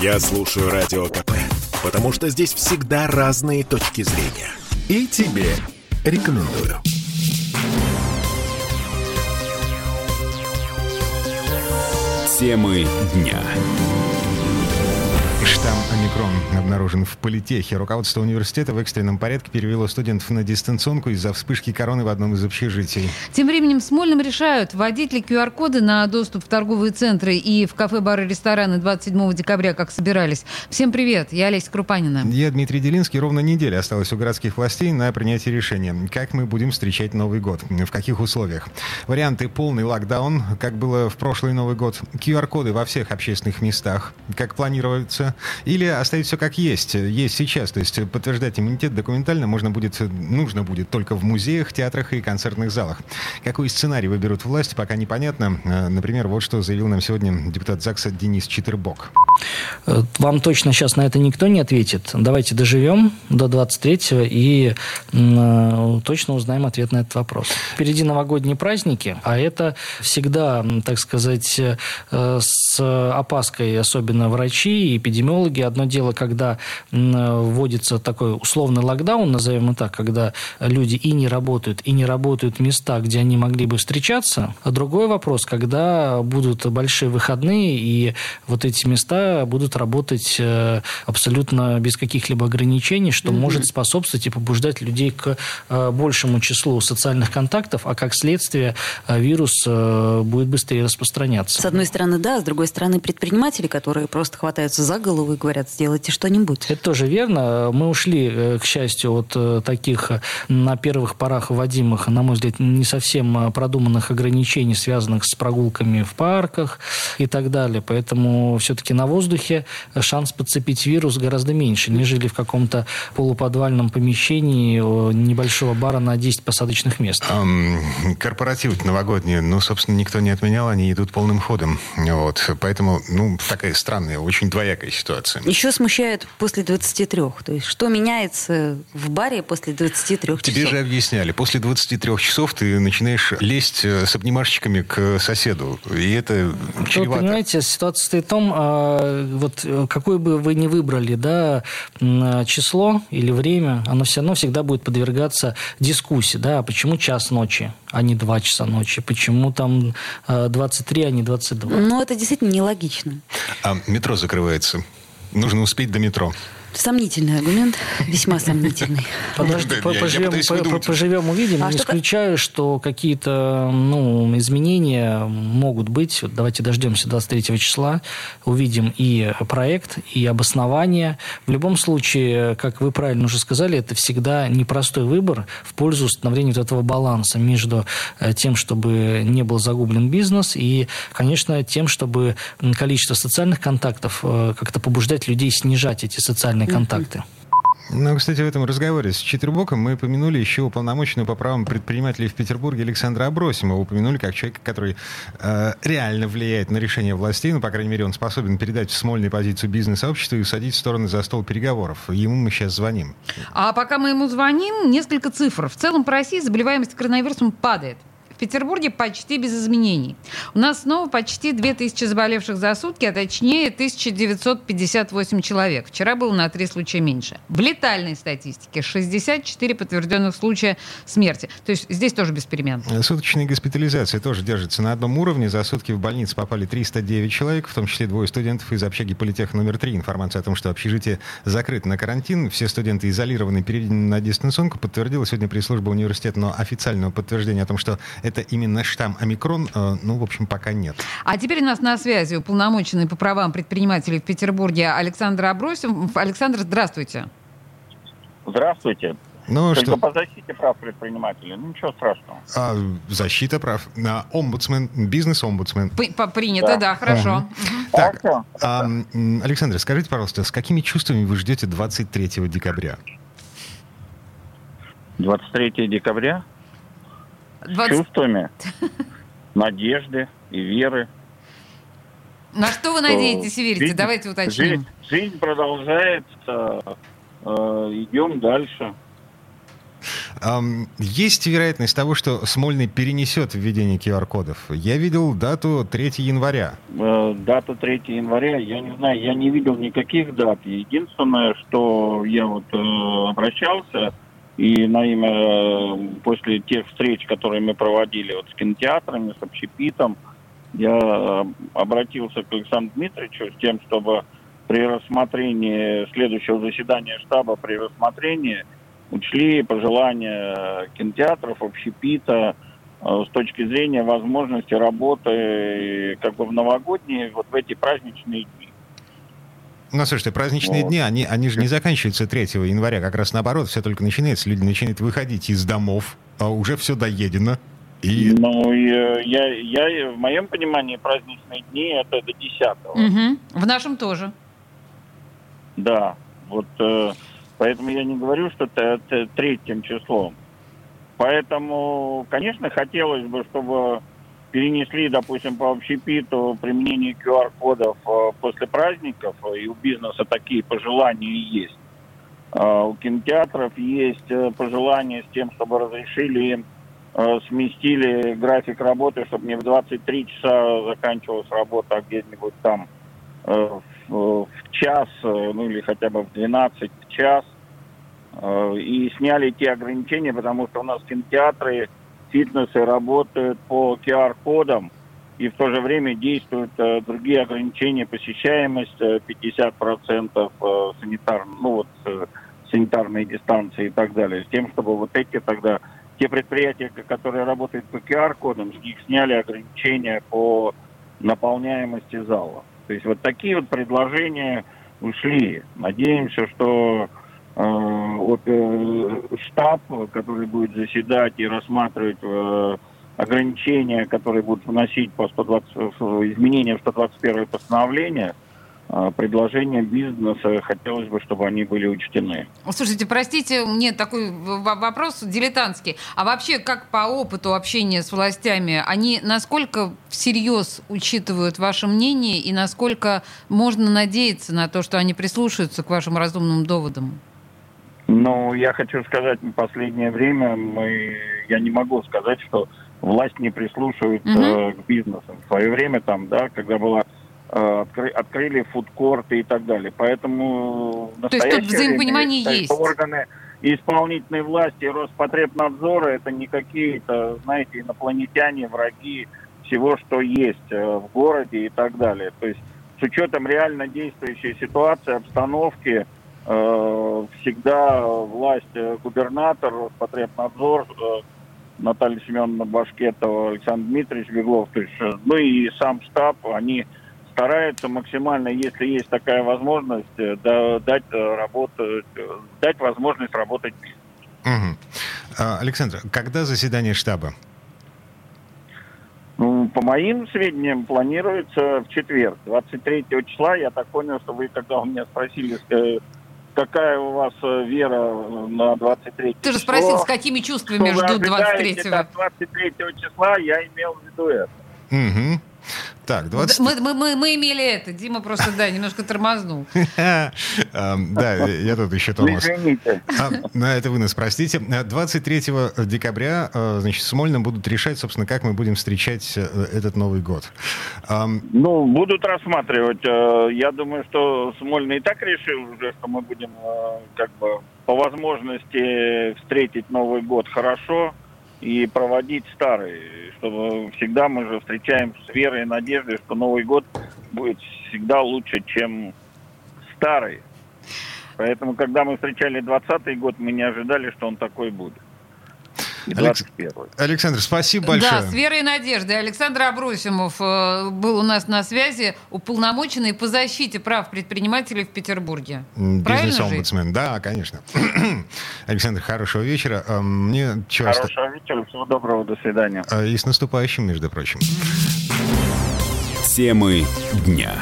Я слушаю Радио КП, потому что здесь всегда разные точки зрения. И тебе рекомендую. Темы дня штамм омикрон обнаружен в политехе. Руководство университета в экстренном порядке перевело студентов на дистанционку из-за вспышки короны в одном из общежитий. Тем временем в Смольном решают, вводить ли QR-коды на доступ в торговые центры и в кафе, бары, рестораны 27 декабря, как собирались. Всем привет, я Олеся Крупанина. Я Дмитрий Делинский. Ровно неделя осталась у городских властей на принятие решения. Как мы будем встречать Новый год? В каких условиях? Варианты полный локдаун, как было в прошлый Новый год. QR-коды во всех общественных местах, как планируется. Или оставить все как есть, есть сейчас. То есть подтверждать иммунитет документально можно будет, нужно будет только в музеях, театрах и концертных залах. Какой сценарий выберут власти, пока непонятно. Э, например, вот что заявил нам сегодня депутат ЗАГСа Денис Читербок. Э, вам точно сейчас на это никто не ответит. Давайте доживем до 23-го и э, точно узнаем ответ на этот вопрос. Впереди новогодние праздники, а это всегда, так сказать, с опаской, особенно врачи и эпидемиологи, эпидемиологи. Одно дело, когда вводится такой условный локдаун, назовем это так, когда люди и не работают, и не работают места, где они могли бы встречаться. А другой вопрос, когда будут большие выходные, и вот эти места будут работать э, абсолютно без каких-либо ограничений, что mm-hmm. может способствовать и побуждать людей к э, большему числу социальных контактов, а как следствие э, вирус будет быстрее распространяться. С одной стороны, да, с другой стороны, предприниматели, которые просто хватаются за голову голову и говорят, сделайте что-нибудь. Это тоже верно. Мы ушли, э, к счастью, от э, таких э, на первых порах вводимых, на мой взгляд, не совсем продуманных ограничений, связанных с прогулками в парках и так далее. Поэтому все-таки на воздухе шанс подцепить вирус гораздо меньше, нежели в каком-то полуподвальном помещении небольшого бара на 10 посадочных мест. Um, корпоративы новогодние, ну, собственно, никто не отменял, они идут полным ходом. Вот. Поэтому, ну, такая странная, очень двоякая ситуация ситуация. Еще смущает после 23. То есть, что меняется в баре после 23 часов? Тебе же объясняли, после 23 часов ты начинаешь лезть э, с обнимашечками к соседу. И это чревато. Вы понимаете, ситуация стоит в том, а, вот э, какое бы вы ни выбрали да, число или время, оно все равно всегда будет подвергаться дискуссии. Да, а почему час ночи, а не два часа ночи? Почему там 23, а не 22? Ну, это действительно нелогично. А метро закрывается. Нужно успеть до метро. Сомнительный аргумент, весьма сомнительный. Подожди, поживем, поживем, увидим. А Не исключаю, что какие-то ну, изменения могут быть. Вот давайте дождемся 23 числа, увидим и проект, и обоснование. В любом случае, как вы правильно уже сказали, это всегда непростой выбор в пользу установления вот этого баланса между э, тем, чтобы не был загублен бизнес, и, конечно, тем, чтобы количество социальных контактов э, как-то побуждать людей снижать эти социальные социальные контакты. Ну, кстати, в этом разговоре с Четвербоком мы упомянули еще уполномоченную по правам предпринимателей в Петербурге Александра Абросимова. Упомянули как человека, который э, реально влияет на решение властей, ну, по крайней мере, он способен передать в Смольной позицию бизнес-сообщества и усадить стороны за стол переговоров. Ему мы сейчас звоним. А пока мы ему звоним, несколько цифр. В целом по России заболеваемость коронавирусом падает. Петербурге почти без изменений. У нас снова почти 2000 заболевших за сутки, а точнее 1958 человек. Вчера было на 3 случая меньше. В летальной статистике 64 подтвержденных случая смерти. То есть здесь тоже без перемен. Суточная госпитализация тоже держится на одном уровне. За сутки в больницу попали 309 человек, в том числе двое студентов из общаги политех номер 3. Информация о том, что общежитие закрыто на карантин. Все студенты изолированы, переведены на дистанционку. Подтвердила сегодня пресс-служба университета, но официального подтверждения о том, что это именно штамм омикрон, э, ну, в общем, пока нет. А теперь у нас на связи уполномоченный по правам предпринимателей в Петербурге Александр Абросим. Александр, здравствуйте. Здравствуйте. Ну, Только что? по защите прав предпринимателей. Ну, ничего страшного. А, защита прав. А, омбудсмен, бизнес-омбудсмен. Принято, да, да хорошо. Угу. Так, а, Александр, скажите, пожалуйста, с какими чувствами вы ждете 23 декабря? 23 декабря? 20... чувствами надежды и веры. На что вы надеетесь и верите? Жизнь, Давайте уточним. Жизнь, жизнь продолжается, э, идем дальше. Есть вероятность того, что Смольный перенесет введение QR-кодов? Я видел дату 3 января. Э, дата 3 января, я не знаю, я не видел никаких дат. Единственное, что я вот э, обращался, и на имя э, после тех встреч, которые мы проводили вот с кинотеатрами, с общепитом, я э, обратился к Александру Дмитриевичу с тем, чтобы при рассмотрении следующего заседания штаба, при рассмотрении учли пожелания кинотеатров, общепита э, с точки зрения возможности работы как бы в новогодние, вот в эти праздничные дни. Ну, слушайте, праздничные вот. дни, они, они же не заканчиваются 3 января, как раз наоборот, все только начинается, люди начинают выходить из домов, а уже все доедено. И... Ну, я, я, в моем понимании праздничные дни это до 10 угу. В нашем тоже. Да, вот э, поэтому я не говорю, что это третьим числом. Поэтому, конечно, хотелось бы, чтобы перенесли, допустим, по общепиту применение QR-кодов э, после праздников, и у бизнеса такие пожелания есть. Э, у кинотеатров есть э, пожелания с тем, чтобы разрешили сместили график работы, чтобы не в 23 часа заканчивалась работа, а где-нибудь там в час, ну или хотя бы в 12 в час. И сняли те ограничения, потому что у нас кинотеатры фитнесы работают по QR-кодам, и в то же время действуют э, другие ограничения посещаемость, 50% э, э, санитар, ну вот, э, санитарные дистанции и так далее, с тем, чтобы вот эти тогда, те предприятия, которые работают по QR-кодам, с них сняли ограничения по наполняемости зала. То есть вот такие вот предложения ушли. Надеемся, что Э, от э, штаб, который будет заседать и рассматривать э, ограничения, которые будут вносить по 120, изменения в 121 постановление, предложения бизнеса, хотелось бы, чтобы они были учтены. Слушайте, простите, мне такой вопрос дилетантский. А вообще, как по опыту общения с властями, они насколько всерьез учитывают ваше мнение и насколько можно надеяться на то, что они прислушаются к вашим разумным доводам? Ну, я хочу сказать, в последнее время мы, я не могу сказать, что власть не прислушивается угу. к бизнесу. В свое время там, да, когда было э, откры, открыли фудкорты и так далее. Поэтому То есть тут взаимопонимание время, есть. Органы исполнительной власти, Роспотребнадзора, это не какие-то, знаете, инопланетяне, враги всего, что есть э, в городе и так далее. То есть с учетом реально действующей ситуации, обстановки, всегда власть, э, губернатор, Роспотребнадзор, э, Наталья Семеновна Башкетова, Александр Дмитриевич Беглов, то есть, ну и сам штаб, они стараются максимально, если есть такая возможность, дать работу, дать возможность работать Угу. Александр, когда заседание штаба? Ну, по моим сведениям, планируется в четверг, 23 числа. Я так понял, что вы, когда у меня спросили, какая у вас э, вера на 23 Ты же спросил, с какими чувствами ждут 23-го. 23 числа я имел в виду это. Угу. Так, 20... мы, мы, мы, мы имели это. Дима просто, да, немножко тормознул. Да, я тут еще тормоз. Извините. А, это вы нас простите. 23 декабря, э, значит, в Смольном будут решать, собственно, как мы будем встречать э, этот Новый год. Ну, будут рассматривать. Э, я думаю, что Смольный и так решил уже, что мы будем как бы по возможности встретить Новый год хорошо и проводить старый, чтобы всегда мы же встречаем с верой и надеждой, что Новый год будет всегда лучше, чем старый. Поэтому, когда мы встречали 20 год, мы не ожидали, что он такой будет. Александр, спасибо большое. Да, с верой и надеждой. Александр Абросимов э, был у нас на связи, уполномоченный по защите прав предпринимателей в Петербурге. Бизнес-омбудсмен, да, конечно. Александр, хорошего вечера. Э, мне часто... Хорошего вечера, всего доброго, до свидания. Э, и с наступающим, между прочим. Темы дня.